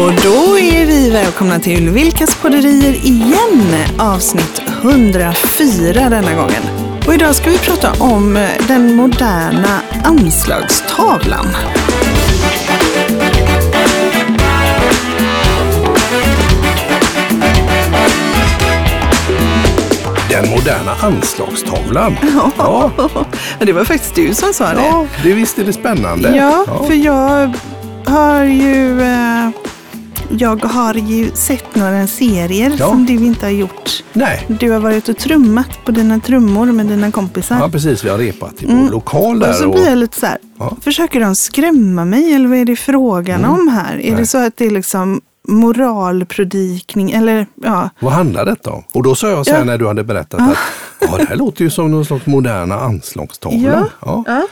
Och då är vi välkomna till Vilkas podderier igen, avsnitt 104 denna gången. Och idag ska vi prata om den moderna anslagstavlan. Den moderna anslagstavlan. Ja. Det var faktiskt du som sa det. ja, det visst är det spännande. Ja, för jag har ju eh, jag har ju sett några serier Ja. som du inte har gjort. Nej, Du har varit och trummat på dina trummor med dina kompisar. ja, precis. Vi har repat i vår lokal Mm. Och där. så blir jag lite så här, Ja. försöker de skrämma mig eller vad är det frågan om här? Är det Nej. så att det är liksom moralpredikning eller ja, Vad handlar detta om? Och då sa jag så här Ja. när du hade berättat att ja, det här låter ju som någon slags moderna anslagstavla. Ja. Ja.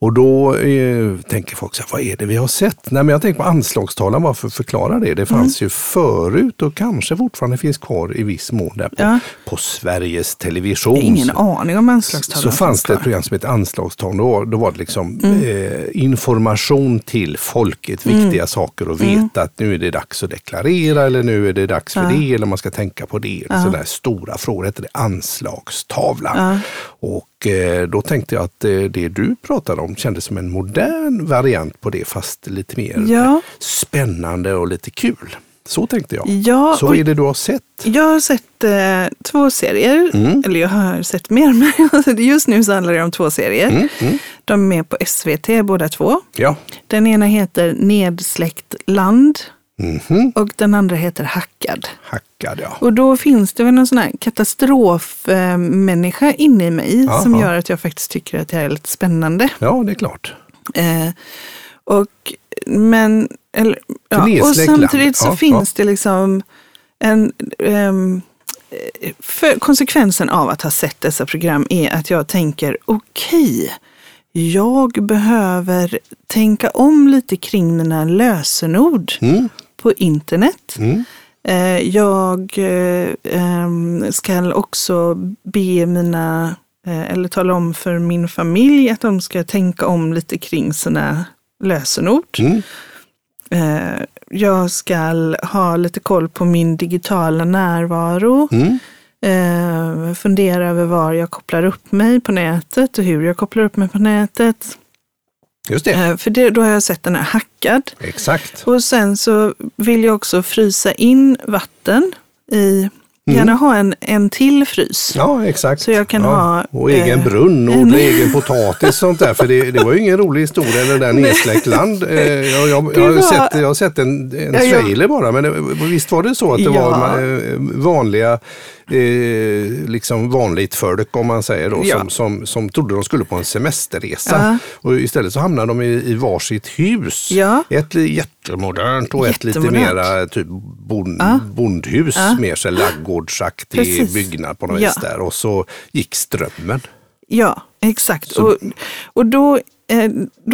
Och då eh, tänker folk så här, vad är det vi har sett? Nej, men jag tänker på anslagstavlan, bara för att förklara det. Det fanns Mm. ju förut och kanske fortfarande finns kvar i viss mån där på, Ja. på Sveriges Television. ingen aning om anslagstavlan. så fanns det ett program som hette Anslagstavlan. Då, då var det liksom Mm. eh, information till folket, viktiga saker att veta att nu är det dags att deklarera eller nu är det dags för det eller man ska tänka på det. Ja. Sådana stora frågor hette det Anslagstavlan. Och eh, då tänkte jag att eh, det du pratade om kändes som en modern variant på det fast lite mer Ja. spännande och lite kul. Så tänkte jag. Ja, Så och- är det du har sett? Jag har sett eh, två serier, Mm. eller jag har sett mer, men just nu så handlar det om två serier. Mm, mm. De är på SVT båda två. Ja. Den ena heter Nedsläckt land Mhm. och den andra heter Hackad. Hackad ja. Och då finns det väl någon sån här katastrofmänniska inne i mig Jaha. som gör att jag faktiskt tycker att det här är lite spännande. Ja, det är klart. Eh, och, men, eller, ja, och samtidigt så Ja, finns det liksom en... för konsekvensen av att ha sett dessa program är att jag tänker okej, jag behöver tänka om lite kring mina lösenord Mm. På internet. Mm. Eh, Jag eh, ska också be mina, eh, eller tala om för min familj att de ska tänka om lite kring sina lösenord. Mm. Jag ska ha lite koll på min digitala närvaro. Mm. Fundera över var jag kopplar upp mig på nätet och hur jag kopplar upp mig på nätet. Just det, Eh, För det, då har jag sett den här hackad. exakt. Och sen så vill jag också frysa in vatten i, gärna ha en, en till frys. Ja, exakt. Så jag kan ja. ha, Och egen eh, brunn och en- egen potatis och sånt där. För det, det var ju ingen rolig historia det där nedsläckt land. Eh, Jag, jag, jag, har var- sett, jag har sett en, en Ja, trailer bara, men det, visst var det så att det Ja. var eh, vanliga, eh, liksom vanligt folk om man säger då, Ja. som, som, som trodde de skulle på en semesterresa. Ja. Och istället så hamnade de i, i varsitt hus. Ja. Ett jättemodernt och ett lite mera typ bond, Ja. bondhus, Ja. mer så här ladugårdsaktig Precis. byggnad på något Ja. vis där. Och så gick strömmen. Ja, exakt. Så- och, och då, eh,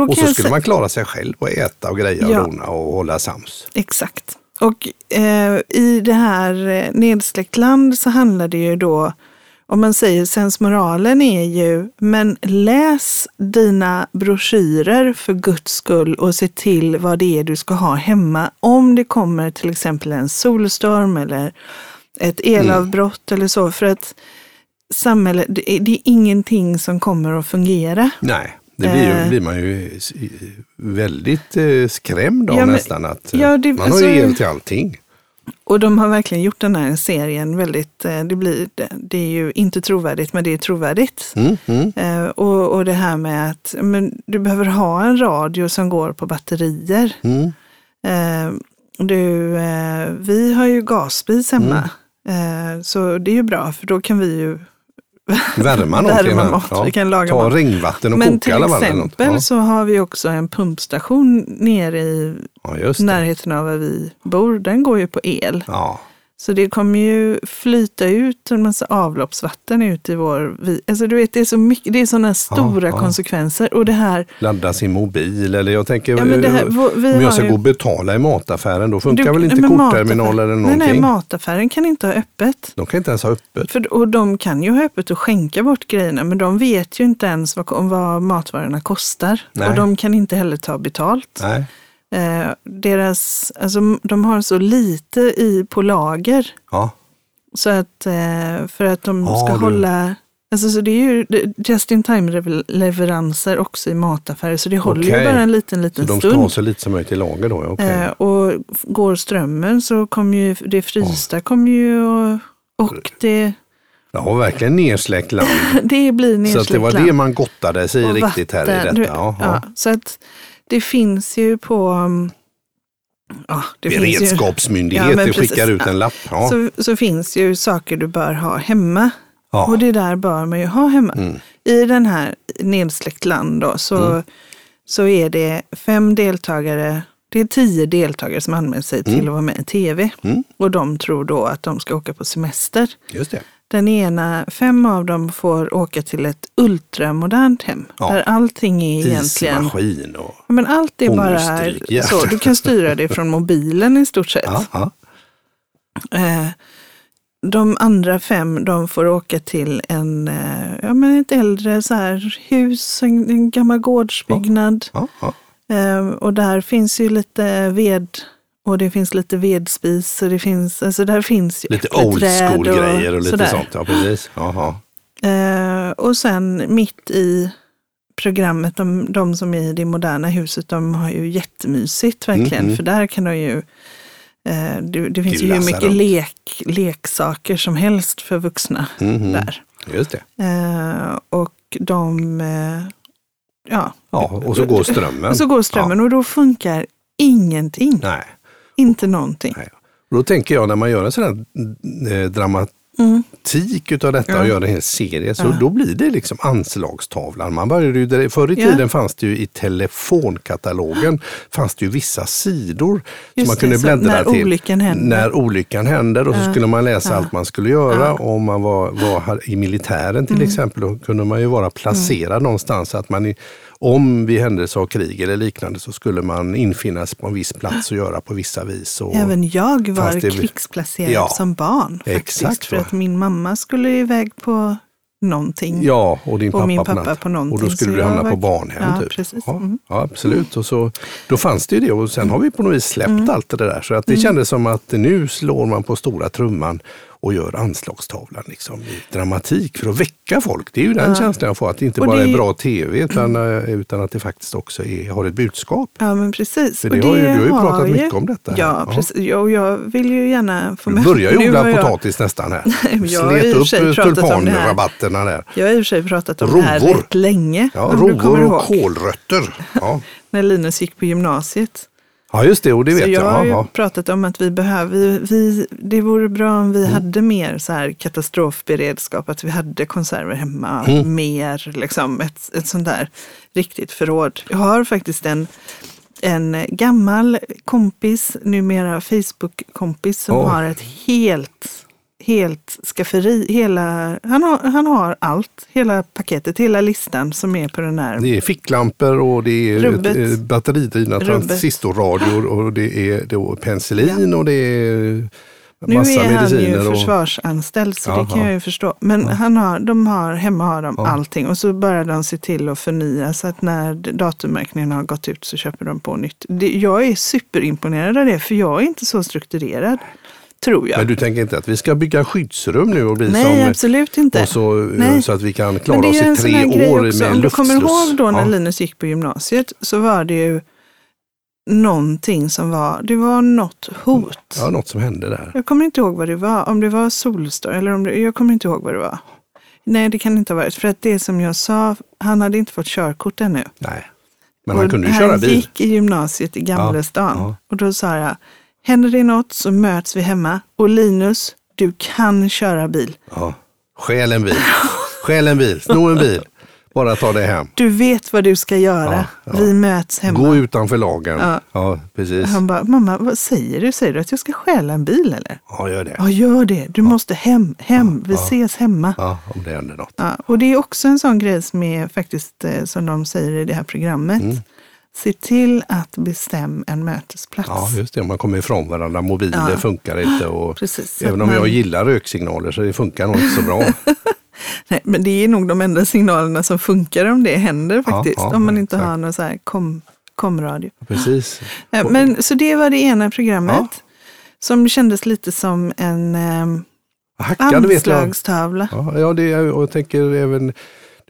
Och så skulle man klara sig själv och äta och greja Ja. och dona och hålla sams. Exakt. Och eh, i det här eh, nedsläckt land så handlar det ju då, om man säger sensmoralen är ju, men läs dina broschyrer för guds skull och se till vad det är du ska ha hemma. Om det kommer till exempel en solstorm eller ett elavbrott eller så. För att samhället, det är, det är ingenting som kommer att fungera. Nej, det blir, ju, Eh. blir man ju väldigt eh, skrämd av Ja, men- nästan. Att, eh, ja, det- man har ju alltså- el till allting. Och de har verkligen gjort den här serien väldigt, det, blir, det, är ju inte trovärdigt men det är trovärdigt. Mm, mm. Och, och det här med att men, du behöver ha en radio som går på batterier. Mm. Du, vi har ju gasspis hemma. Mm. Så det är ju bra för då kan vi ju Värma någonting. Värma mat, vi kan laga Ta mat. regnvatten och Men koka till i alla fall. eller något. exempel Ja. så har vi också en pumpstation nere i Ja, närheten av där vi bor. Den går ju på el. Ja. Så det kommer ju flyta ut en massa avloppsvatten ut i vår... Alltså du vet, det är så mycket, det är sådana stora ja. konsekvenser. Och det här, Ladda sin mobil eller jag tänker Ja, här- om jag ska ju- gå och betala i mataffären då funkar du- väl inte nej, kortterminal eller Nej, någonting? nej, mataffären kan inte ha öppet. De kan inte ens ha öppet. För, och de kan ju ha öppet och skänka bort grejerna, men de vet ju inte ens vad, vad matvarorna kostar. Nej. Och de kan inte heller ta betalt. Nej. Eh, deras, alltså, de har så lite i på lager. Ja. Så att eh, för att de Ja, ska du- hålla, alltså så det är ju just in time leveranser också i mataffärer. Så det håller ju Okej. bara en liten, Så liten de ska stund. ha så lite som möjligt i lager då? ja, okej. Eh, och går strömmen så kommer ju det frysta kommer ju och, och det, Ja, verkligen nersläckt land. det blir Så nedsläckt att det var land. det man gottade sig Och riktigt här i vatten. detta. Du- Ja, Ja, ja. så att det finns ju på um, ja, det Beredskapsmyndigheter Ja, men precis. skickar ut en lapp. Ja. så, så finns ju saker du bör ha hemma. Ja. Och det där bör man ju ha hemma. Mm. I den här nedsläckt land då, så, så är det fem deltagare, det är tio deltagare som anmält sig till att vara med i tv. Mm. Och de tror då att de ska åka på semester. Just det. Den ena, fem av dem får åka till ett ultramodernt hem. Ja. Där allting är egentligen Ismaskin och... Ja, Men allt är bara så. Du kan styra det från mobilen i stort sett. Ja, ja. Eh, De andra fem de får åka till en, eh, ja, men ett äldre så här, hus, en, en gammal gårdsbyggnad. Ja, ja. Eh, Och där finns ju lite ved och det finns lite vedspis. Och det finns, alltså där finns ju Lite old school grejer och lite sådär. sånt. Ja, precis. Eh, och sen mitt i programmet, de, de som är i det moderna huset, de har ju jättemysigt verkligen. Mhm. För där kan de ju, eh, det, det finns ju hur mycket runt. lek, leksaker som helst för vuxna Mhm. där. Just det. Eh, och de, ja. Ja, och så går strömmen. Och så går strömmen och då funkar ingenting. Nej. Inte någonting. Nej. Och då tänker jag när man gör en sån här eh, dramatik utav detta Ja. och gör en hel serie, så Ja. då blir det liksom anslagstavlan. Man började ju, där- förr i Ja. tiden fanns det ju i telefonkatalogen fanns det ju vissa sidor Just som man det, kunde så bläddra när till. olyckan händer. När olyckan händer och så Ja. skulle man läsa Ja. allt man skulle göra. Ja. Om man var, var i militären till Mm. exempel, då kunde man ju vara placerad någonstans. Så att man i, om vid händelse av krig eller liknande så skulle man infinna sig på en viss plats och göra på vissa vis. Och, Även jag var det- krigsplacerad Ja, som barn. Faktiskt, exakt för att min mamma skulle iväg på någonting. Ja, och din Och pappa, min på, pappa natt. på någonting, Och då skulle du hamna var- på barnhem. Ja, typ. Ja, Mm. ja, absolut. Och så, då fanns det ju det och sen har vi på något vis släppt Mm. allt det där. Så att det kändes som att nu slår man på stora trumman och gör anslagstavlan liksom, i dramatik för att väcka folk. Det är ju den Ja. känslan jag får, att det inte Och bara det- är bra tv utan, eh, utan att det faktiskt också är, har ett budskap. Ja, men precis. För Och det har ju, du har ju har pratat ju- mycket om detta. här. Ja, precis. Ja, och jag vill ju gärna få Du med. börjar ju odla har jag- potatis nästan här. Jag har i Slet upp det tulpanrabatterna där. Jag har i och för sig pratat om det här Rovor. rätt länge. Ja, du rovor och ihåg. kålrötter. Ja. När Linus gick på gymnasiet. Ja, just det. Och det Så vet jag jag. har ju pratat om att vi behöver, vi, vi, det vore bra om vi Mm. hade mer så här katastrofberedskap, att vi hade konserver hemma, Mm. mer liksom ett, ett sånt där riktigt förråd. Jag har faktiskt en, en gammal kompis, numera Facebook-kompis, som Åh. har ett helt helt skafferi, hela, han, har, han har allt, hela paketet, hela listan som är på den här. Det är ficklampor och det är Rubbet. eh, batteridrivna transistorradior och det är då penicillin och det är Nu massa är han ju mediciner. och, försvarsanställd så det Jaha. kan jag ju förstå. Men han har, de har, hemma har de Ja. allting och så börjar de se till att förnya så att när datummärkningen har gått ut så köper de på nytt. Det, jag är superimponerad av det för jag är inte så strukturerad, tror jag. men du tänker inte att vi ska bygga skyddsrum nu och bli Nej, som absolut inte. och så, eh, så att vi kan klara oss en i tre år med Om du kommer luftsluss. ihåg då när Ja. Linus gick på gymnasiet så var det ju någonting som var, det var något hot. Ja, något som hände där. Jag kommer inte ihåg vad det var, om det var Solstar eller om det, jag kommer inte ihåg vad det var. Nej, det kan inte ha varit. För att det som jag sa, han hade inte fått körkort ännu. Nej. Men han Och kunde ju han köra bil. gick i gymnasiet i Gamlestan. Ja, ja. Och då sa jag, händer det något så möts vi hemma. Och Linus, du kan köra bil. Ja. Stjäl en bil. Stjäl en bil. Sno en bil. Bara ta dig hem. Du vet vad du ska göra. Ja, ja. Vi möts hemma. Gå utanför lagen. Ja. Ja, precis. Han bara, mamma vad säger du? Säger du att jag ska stjäla en bil eller? Ja, gör det. Ja, gör det. Du måste hem. Hem. Vi ses hemma. Ja, om det händer något. Och det är också en sån grej som är faktiskt, eh, som de säger i det här programmet. Mm. Se till att bestäm en mötesplats. Ja, just det. Man kommer ifrån varandra. Mobiler Ja. funkar inte. Och Precis, även om jag man- gillar röksignaler så det funkar nog inte så bra. Nej, men det är nog de enda signalerna som funkar om det händer Ja, faktiskt. ja, om man inte exakt. har någon så här kom, komradio. Precis. Men, så det var det ena programmet. Ja. Som kändes lite som en eh, Hackad vet jag. anslagstavla. Ja, ja, det och jag tänker även,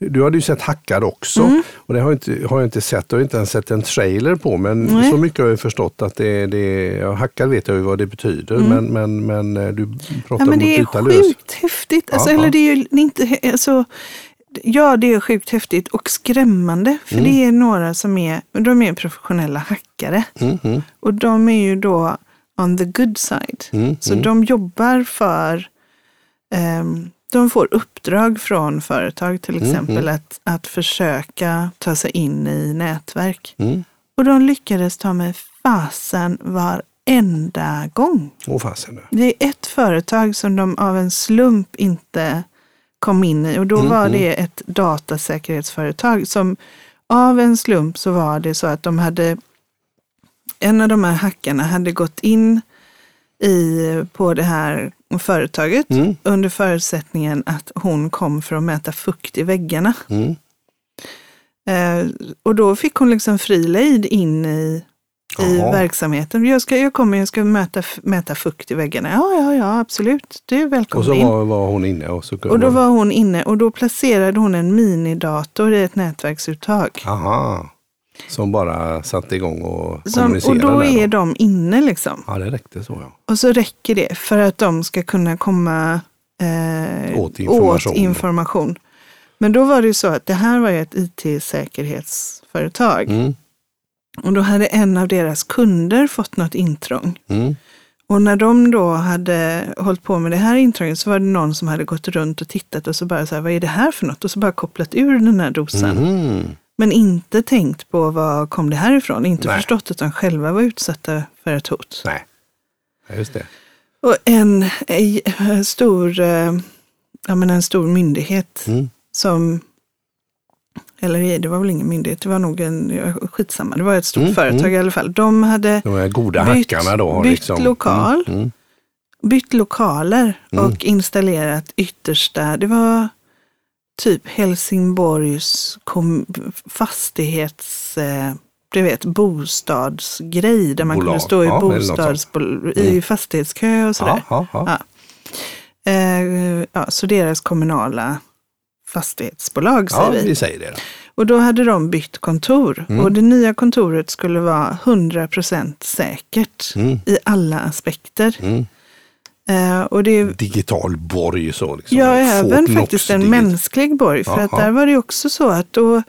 du hade ju sett Hackad också. Mm. Och det har jag, inte, har jag inte sett, jag har inte ens sett en trailer på. Men Nej. så mycket har jag förstått att det, det ja, Hackad vet jag ju vad det betyder. Men, men, men eh, du pratar Mm. Ja, men om det är att byta lös. sjukt häftigt. Alltså, Ja, eller det är ju inte, alltså, ja, det är sjukt häftigt och skrämmande. För Mm. det är några som är, de är professionella hackare. Mm, mm, Och de är ju då on the good side. mm, Så mm. de jobbar för, ehm, de får uppdrag från företag till Mm, exempel att, att försöka ta sig in i nätverk. Mm. Och de lyckades ta med fasen varenda gång. Åh fasen. Det är ett företag som de av en slump inte kom in i och då Mm, var mm. det ett datasäkerhetsföretag som av en slump så var det så att de hade, en av de här hackarna hade gått in i, på det här företaget Mm, under förutsättningen att hon kom för att mäta fukt i väggarna. mm. Eh, och då fick hon liksom fri lejd in i, i verksamheten. Jag, ska, jag kommer, jag ska mäta, mäta fukt i väggarna. Ja, ja, ja, absolut. Du är Och välkommen så in. var, var hon inne. Och, så Och då var hon inne och då placerade hon en minidator i ett nätverksuttag. Aha. Som bara satte igång och Som, kommunicerade. och då är de inne liksom. Ja, det räckte så ja. Och så räcker det för att de ska kunna komma eh, Åt information. åt information. Men då var det ju så att det här var ju ett it-säkerhetsföretag. Mm, Och då hade en av deras kunder fått något intrång. mm. Och när de då hade hållit på med det här intrånget så var det någon som hade gått runt och tittat och så bara så här, vad är det här för något? Och så bara kopplat ur den här dosan. Mhm. Men inte tänkt på var kom det här ifrån? Inte Nej. förstått att de själva var utsatta för ett hot. Nej, Ja, just det. Och en eh, stor, eh, ja, men en stor myndighet Mm. som, eller det var väl ingen myndighet, det var nog en, skitsamma, det var ett stort Mm, företag mm. i alla fall. De hade De goda Bytt- hackarna då. bytt liksom, lokal. Mm, mm. bytt lokaler Mm. och installerat yttersta, det var typ Helsingborgs fastighets, eh, du vet, bostadsgrej där man Bolag. kunde stå i, Ja, något bostadsbol- Mm. i fastighetskö och sådär. Ja, ja, ja. Eh, ja, så deras kommunala fastighetsbolag säger vi. vi säger det. Då. Och då hade de bytt kontor Mm. och det nya kontoret skulle vara 100% säkert Mm. i alla aspekter. Mm. Och det Digital borg så. Liksom. Ja, även faktiskt en mänsklig borg. För att Jaha. där var det också så att då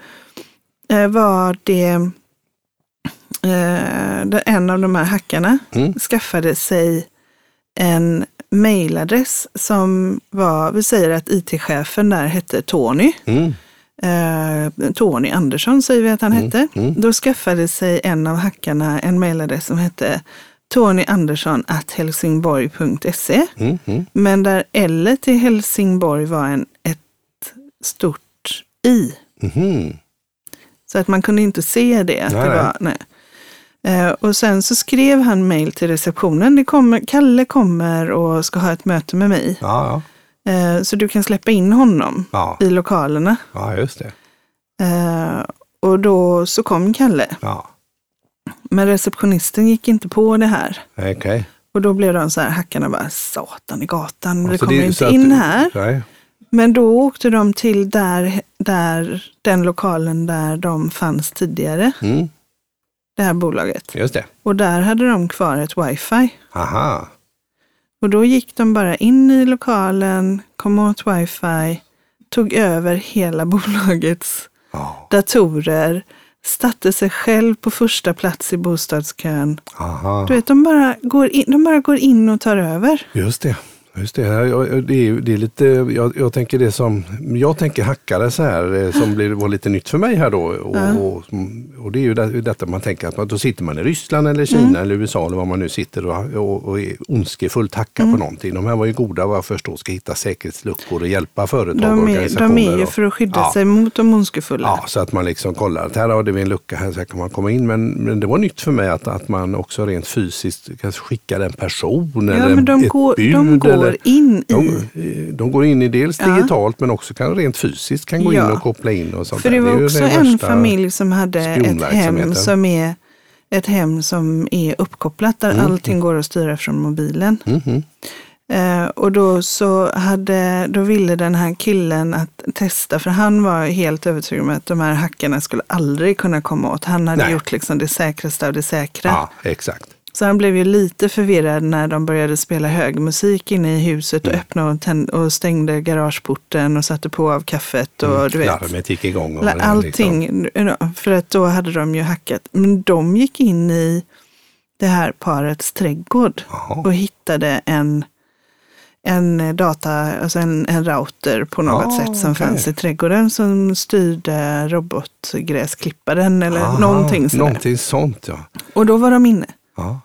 eh, var det det- en av de här hackarna Mm. skaffade sig en mailadress som var, vi säger att it-chefen där hette Tony. Mm. Tony Andersson säger vi att han hette. mm. Då skaffade sig en av hackarna en mailadress som hette Tony Andersson at helsingborg.se. Mm. Mm. Men där L till Helsingborg var en, ett stort I. Mhm. Så att man kunde inte se det. Att Nej, det var, nej. Eh, och sen så skrev han mejl till receptionen. Det kommer, Kalle kommer och ska ha ett möte med mig. Ja, Eh, så du kan släppa in honom ja. i lokalerna. ja, just det. Eh, och då så kom Kalle. Ja. Men receptionisten gick inte på det här. Okej. Och då blev de så här, hackarna bara, satan i gatan, vi Så kommer det- inte in här. Nej. Men då åkte de till där, där, den lokalen där de fanns tidigare, Mm. det här bolaget. Just det. Och där hade de kvar ett wifi. Aha. Och då gick de bara in i lokalen, kom åt wifi, tog över hela bolagets Ja. datorer, satte sig själv på första plats i bostadskön. Aha. Du vet, de bara går in, de bara går in och tar över. Just det. Just det. Ja, ja, det, är, det är lite, jag, jag tänker det som, jag tänker hackare så här, eh, som blir, var lite nytt för mig här då. Och, Ja. och, och det är ju det, detta man tänker att man, då sitter man i Ryssland eller Kina Mm. eller USA eller var man nu sitter och, och, och är ondskefullt hackar Mm. på någonting. De här var ju goda vad jag förstår, ska hitta säkerhetsluckor och hjälpa företag och De är, organisationer. de är ju och- för att skydda Ja. sig mot de ondskefulla. Ja, så att man liksom kollar att här har vi en lucka, här, så här kan man komma in. Men, men det var nytt för mig att, att man också rent fysiskt kanske skickar en person eller men de ett går, bud. De går in i. De, de går in i dels Ja. digitalt men också kan rent fysiskt kan gå Ja. in och koppla in och sånt För där. det var är ju också en familj som hade ett hem som är ett hem som är uppkopplat där Mm. allting går att styra från mobilen. Mhm. Eh, och då så hade, då ville den här killen att testa, för han var helt övertygad om att de här hackarna skulle aldrig kunna komma åt. Han hade Nej. gjort liksom det säkraste av det säkra. Ja, exakt. Så han blev ju lite förvirrad när de började spela hög musik inne i huset och Mm. öppnade och, och stängde garageporten och satte på av kaffet och du vet. Larmet gick igång. Och La- liksom- Allting, för att då hade de ju hackat. Men de gick in i det här parets trädgård Jaha. och hittade en, en data, alltså en, en router på något Ah, sätt som okej. fanns i trädgården som styrde robotgräsklipparen eller Aha, någonting sådär. Någonting sånt ja. Och då var de inne. ja.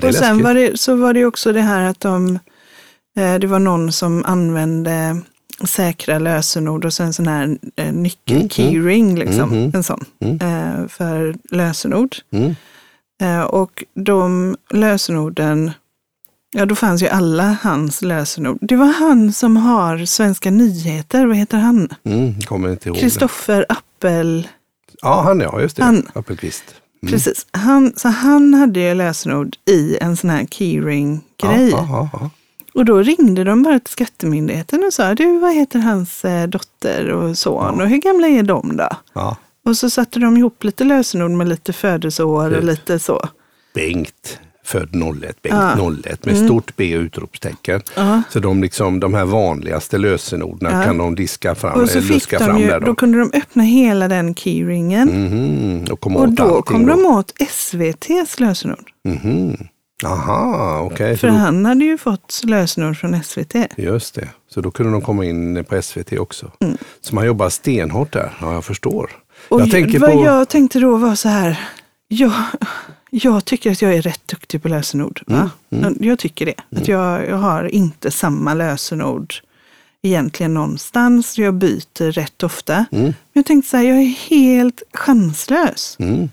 Ja Och sen var det, så var det också det här att de, eh, det var någon som använde säkra lösenord och sen sån här eh, nyckel, Mhm. keyring, liksom, Mhm. en sån, Mm. eh, för lösenord. Mm. Eh, och de lösenorden, ja då fanns ju alla hans lösenord. Det var han som har Svenska nyheter, vad heter han? Mm. Kommer inte ihåg. Kristoffer Appel, Ja, han ja, just det. Han. Appelqvist. Mm. precis. Han, så han hade ju lösenord i en sån här keyring-grej. Ja. Och då ringde de bara till Skattemyndigheten och sa, du vad heter hans eh, dotter och son och hur gamla är de då? Och så satte de ihop lite lösenord med lite födelseår och lite så. Bengt, född 01, Bengt Ja. 01 med stort B och utropstecken. Ja. Så de, liksom, de här vanligaste lösenorden Ja. kan de diska fram, Och så eller fick de fram ju, där. då Då. kunde de öppna hela den keyringen. Mhm, och och då kom de åt SVTs lösenord. Mhm. Aha, okej. För då- han hade ju fått lösenord från SVT. Just det. Så då kunde de komma in på SVT också. Så man jobbar stenhårt där, ja jag förstår. Mm. Och jag tänker vad på... jag tänkte då var så här, jag, jag tycker att jag är rätt duktig på lösenord. Va? Mm, Jag tycker det. Att jag, jag har inte samma lösenord egentligen någonstans. Jag byter rätt ofta. Mm. Men jag tänkte så här, jag är helt chanslös. Mm.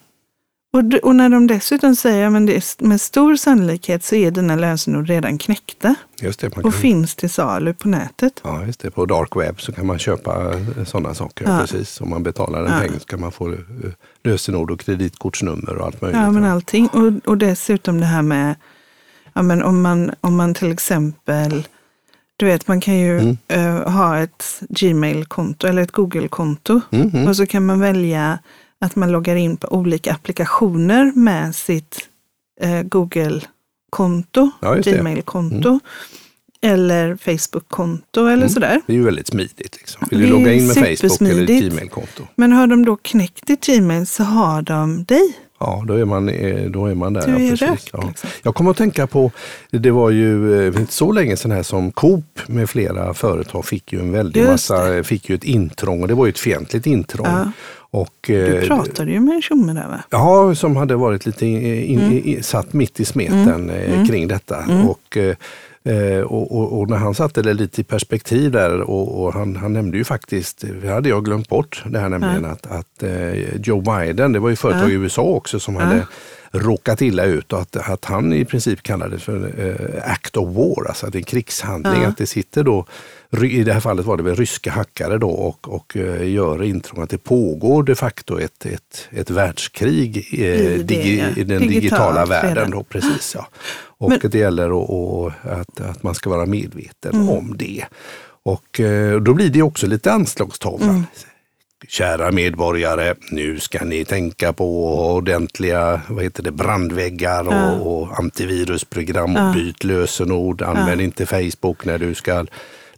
Och, och när de dessutom säger att det är, med stor sannolikhet så är dina lösenord redan knäckta Just det, och finns till salu på nätet. Ja, just det. På dark web så kan man köpa sådana saker. Ja. Precis. Om man betalar en Ja. peng så kan man få eh, lösenord och kreditkortsnummer och allt möjligt. Ja, men allting. Och, och dessutom det här med, ja, men om, man, om man till exempel, du vet man kan ju Mm. eh, ha ett Gmail-konto eller ett Google-konto. Mhm. Och så kan man välja att man loggar in på olika applikationer med sitt eh, Google-konto, Ja, det. Mm. Gmail-konto. Eller Facebook-konto eller sådär. Det är ju väldigt smidigt. Liksom. Vill du logga in med Facebook eller. Gmail-konto? Men har de då knäckt ditt Gmail så har de dig. Ja, då är man, eh, då är man där. Du ja, är precis. rökt, ja. liksom. Jag kommer att tänka på, det var ju eh, inte så länge sedan här som Coop med flera företag fick ju en väldig Just massa, fick ju ett intrång och det var ju ett fientligt intrång. Ja. Och, Du eh, pratade ju med en tjomme där va? Ja, som hade varit lite in, Mm. i- satt mitt i smeten eh, kring detta. Och, eh, och, och, och när han satte det lite i perspektiv där och, han, han nämnde ju faktiskt, det hade jag glömt bort, det här nämligen att, att eh, Joe Biden, det var ju företag i USA också som hade råkat illa ut och att, att han i princip kallade det för eh, act of war, alltså att det är en krigshandling. Ja. Att det sitter då, i det här fallet var det väl ryska hackare då och, och eh, gör intrång. Att det pågår de facto ett, ett, ett världskrig eh, I det, digi, ja. i den Digitalt digitala världen. Då, precis, ja. Och Men- det gäller att, att, att, att man ska vara medveten Mm. om det. Och eh, då blir det också lite anslagstavlan. Mm. Kära medborgare, nu ska ni tänka på ordentliga vad heter det, brandväggar och, Ja. och antivirusprogram och byt lösenord. Använd inte Facebook när du ska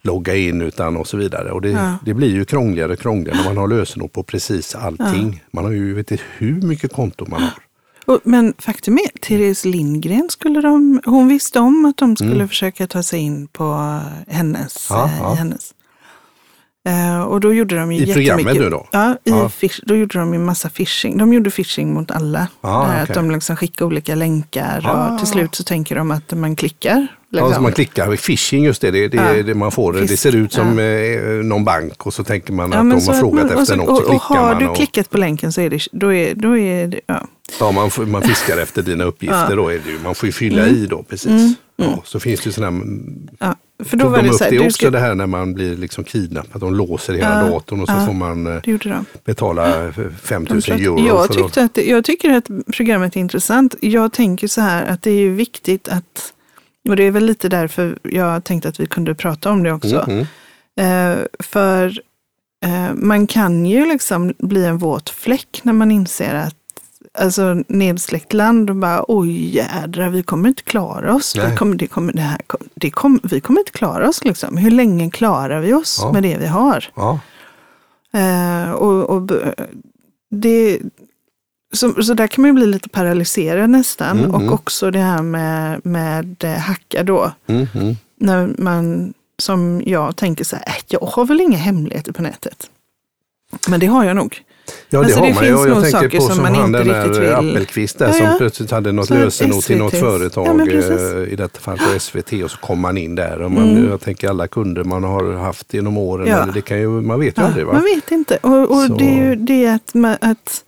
logga in utan och så vidare. Och det, Ja. det blir ju krångligare och krångligare när man har lösenord på precis allting. Man har ju vet inte hur mycket konto man har. Men faktum är, Therese Lindgren skulle de, hon visste om att de skulle försöka ta sig in på hennes. Mm. Ja, eh, ja. I hennes. Eh, och då gjorde de ju I programmet nu då? Ja, i Ja. Fish, då gjorde de ju massa phishing. De gjorde phishing mot alla. Ja, det här okej. Att de liksom skickar olika länkar Ah. och till slut så tänker de att man klickar. Ja, liksom. så man klickar, phishing just det, det, det, Ja. det man får. Det Fisk, ser ut som ja. eh, någon bank och så tänker man Ja, att men de så har frågat man- och efter så- något så och, och klickar har man. du och, klickat på länken så är det, då är, då är det, ja. ja, man, man fiskar efter dina uppgifter Ja. Mm. då. Är det ju, man får ju fylla i då precis. Ja, så finns det ju sådana här, Ja, för då Tog var de det upp så här, det också ska, det här när man blir liksom kidnappad? De låser hela Ja, datorn och så ja. får man eh, det betala 5 000 De euro. pratade- jag, tyckte att det, jag tycker att programmet är intressant. Jag tänker så här att det är ju viktigt att, och det är väl lite därför jag tänkte att vi kunde prata om det också. mm, Eh, för eh, man kan ju liksom bli en våt fläck när man inser att Alltså nedsläckt land och bara oj jädrar vi kommer inte klara oss. Nej. Vi kommer, det kommer, det här, det kom, vi kommer inte klara oss liksom. Hur länge klarar vi oss Ja. med det vi har? ja. Eh, och, och det, så, så där kan man ju bli lite paralyserad nästan. Mm, mm. Och också det här med, med eh, hacka då. Mm, mm. När man, som jag tänker så här, "Äh, jag har väl inga hemligheter på nätet. Men det har jag nog. Ja, det Alltså, har det man. finns Jag, jag tänker på som man han inte den där vill. Appelqvist där Ja, som ja. plötsligt hade något lösenord till något företag, Ja, eh, i detta fall på SVT, och så kom man in där. Och man, Mm. Jag tänker alla kunder man har haft genom åren, Ja. det kan ju, man vet ju Ja, aldrig. Va? man vet inte. Och, och det är ju det att, ma- att,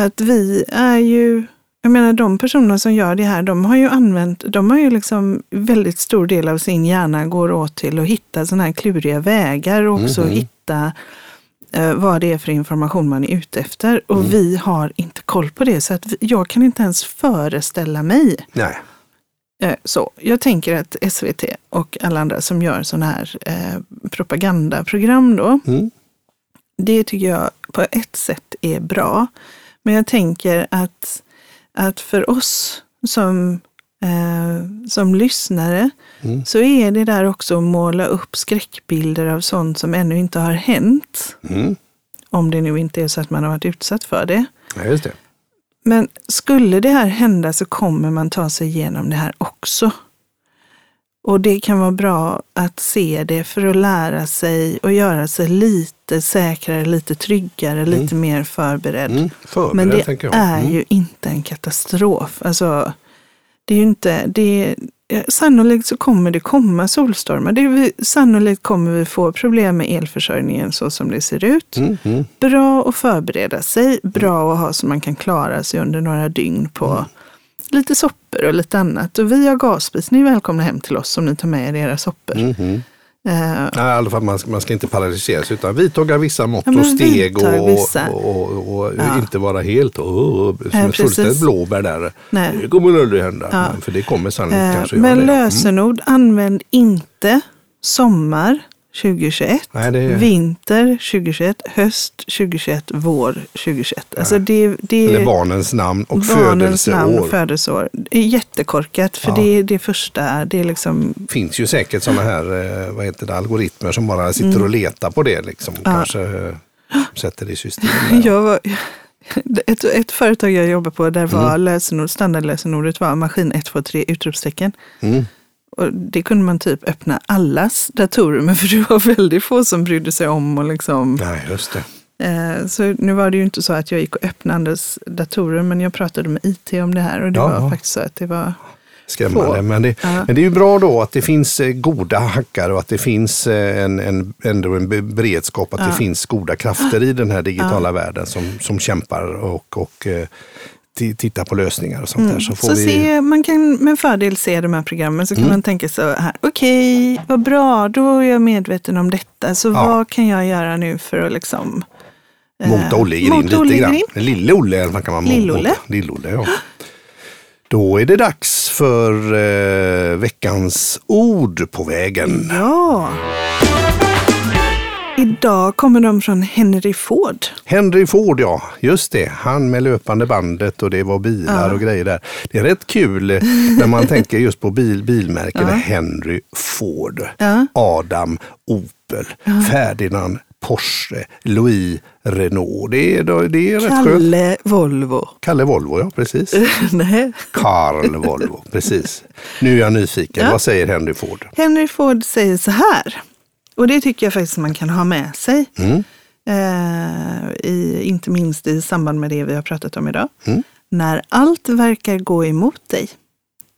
att vi är ju, jag menar de personer som gör det här, de har ju använt, de har ju liksom väldigt stor del av sin hjärna går åt till att hitta sådana här kluriga vägar och också Mhm. hitta eh, vad det är för information man är ute efter. Och Mm. vi har inte koll på det, så att vi, jag kan inte ens föreställa mig Nej. Eh, Så, jag tänker att SVT och alla andra som gör sådana här eh, propagandaprogram då, Mm. det tycker jag på ett sätt är bra. Men jag tänker att, att för oss som, eh, som lyssnare Mm. så är det där också att måla upp skräckbilder av sånt som ännu inte har hänt. Mm. Om det nu inte är så att man har varit utsatt för det. Ja, just det. Men skulle det här hända så kommer man ta sig igenom det här också. Och det kan vara bra att se det för att lära sig och göra sig lite säkrare, lite tryggare, lite mer förberedd. Mm. Förberedd, Men det är Mm. ju inte en katastrof. Alltså, det är inte, det är, sannolikt så kommer det komma solstormar. Det är, vi- sannolikt kommer vi få problem med elförsörjningen så som det ser ut. Mm. Mm. Bra att förbereda sig, bra att ha så man kan klara sig under några dygn på Mm. lite soppor och lite annat. Och vi har gasspis, ni är välkomna hem till oss om ni tar med er era soppor. Mm. Mm. Eh, Nej, I alla fall man, ska- man ska inte paralyseras utan vidtaga vissa mått Ja, och steg och, och, och, och Ja. inte vara helt oh, som Nej, ett fullständigt blåbär där. nej. Det kommer aldrig hända. Ja. För det kommer sannolikt Eh, kanske men. Mm. lösenord, använd inte sommar 2021, Nej, det vinter 2021, höst 2021, vår 2021. Alltså det, det eller barnens namn och barnens namn födelseår. och födelseår. Det är jättekorkat för Ja. det är det första. Det är liksom, finns ju säkert sådana här eh, vad heter det, algoritmer som bara sitter och letar på det. Liksom. Mm. Ja. Kanske eh, sätter det i system. jag var, ett, ett företag jag jobbar på där var Mm. lösenord, standardlösenordet var maskin 123 utropstecken. Mm. Och det kunde man typ öppna allas datorer med för det var väldigt få som brydde sig om och liksom Nej, just det. Eh, Så nu var det ju inte så att jag gick och öppnade andras datorer, men jag pratade med IT om det här och det Ja. var faktiskt så att det var... Skrämmande. Få. Men det, Ja. men det är ju bra då att det finns eh, goda hackare och att det finns eh, en, en, ändå en be- beredskap att Ja. det finns goda krafter i den här digitala världen som, som kämpar och, och ti- tittar på lösningar och sånt där. Så får Mm. Så vi... se, man kan med fördel se de här programmen, så kan Mm. man tänka så här, okej, vad bra, då är jag medveten om detta, så Ja. vad kan jag göra nu för att liksom... eh, Mota Olle i grind lite i grann. Lille Olle man kan man Lill-Olle. Lill-Olle, ja. Då är det dags för eh, veckans ord på vägen. Ja! Idag kommer de från Henry Ford. Henry Ford, ja. Just det. Han med löpande bandet och det var bilar Ja. och grejer där. Det är rätt kul när man tänker just på bil, bilmärkena. Ja. Henry Ford, Ja. Adam Opel, Ferdinand Porsche, Louis Renault. Det är, det är rätt skönt. Kalle Volvo. Kalle Volvo, ja precis. Nej. Karl Volvo, precis. Nu är jag nyfiken. Vad säger Henry Ford? Henry Ford säger så här, och det tycker jag faktiskt man kan ha med sig. Mm. Eh, i, inte minst i samband med det vi har pratat om idag. Mm. När allt verkar gå emot dig,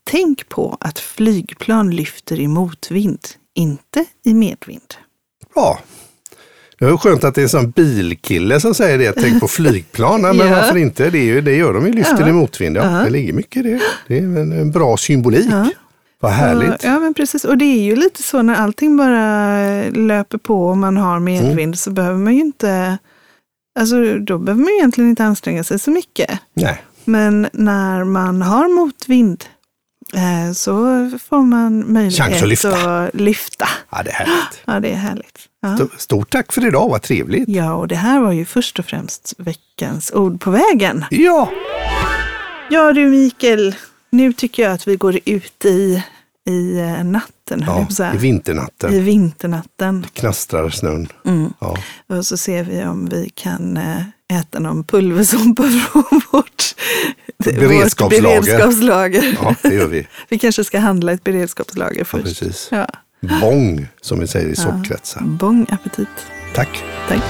tänk på att flygplan lyfter i motvind, inte i medvind. Bra. Det är skönt att det är en sån bilkille som säger det. Tänk på flygplan. Nej, men Ja. varför inte? Det, är ju, det gör de ju lyfter Ja. i motvind. Ja, Ja. Det ligger mycket i det. Det är en, en bra symbolik. Ja. Vad härligt. Och, ja, men precis. Och det är ju lite så när allting bara löper på och man har medvind Mm. så behöver man ju inte, alltså då behöver man egentligen inte anstränga sig så mycket. Nej. Men när man har motvind eh, så får man möjlighet Chans att lyfta. att lyfta. Ja, det är härligt. Ja, det är härligt. Ja. St- Stort tack för idag, vad trevligt. ja, och det här var ju först och främst veckans ord på vägen. Ja, Ja du Mikael, nu tycker jag att vi går ut i, i eh, natten, ja säga. i vinternatten i vinternatten. knastrar snön. Mm. Ja. Och så ser vi om vi kan eh, äta någon pulversoppa från vårt Beredskapslager. Vårt beredskapslager. ja, det gör vi. Vi kanske ska handla ett beredskapslager Ja, först. precis. Ja. Bång, som vi säger i soppkretsar. Bon appetit. Tack. Tack.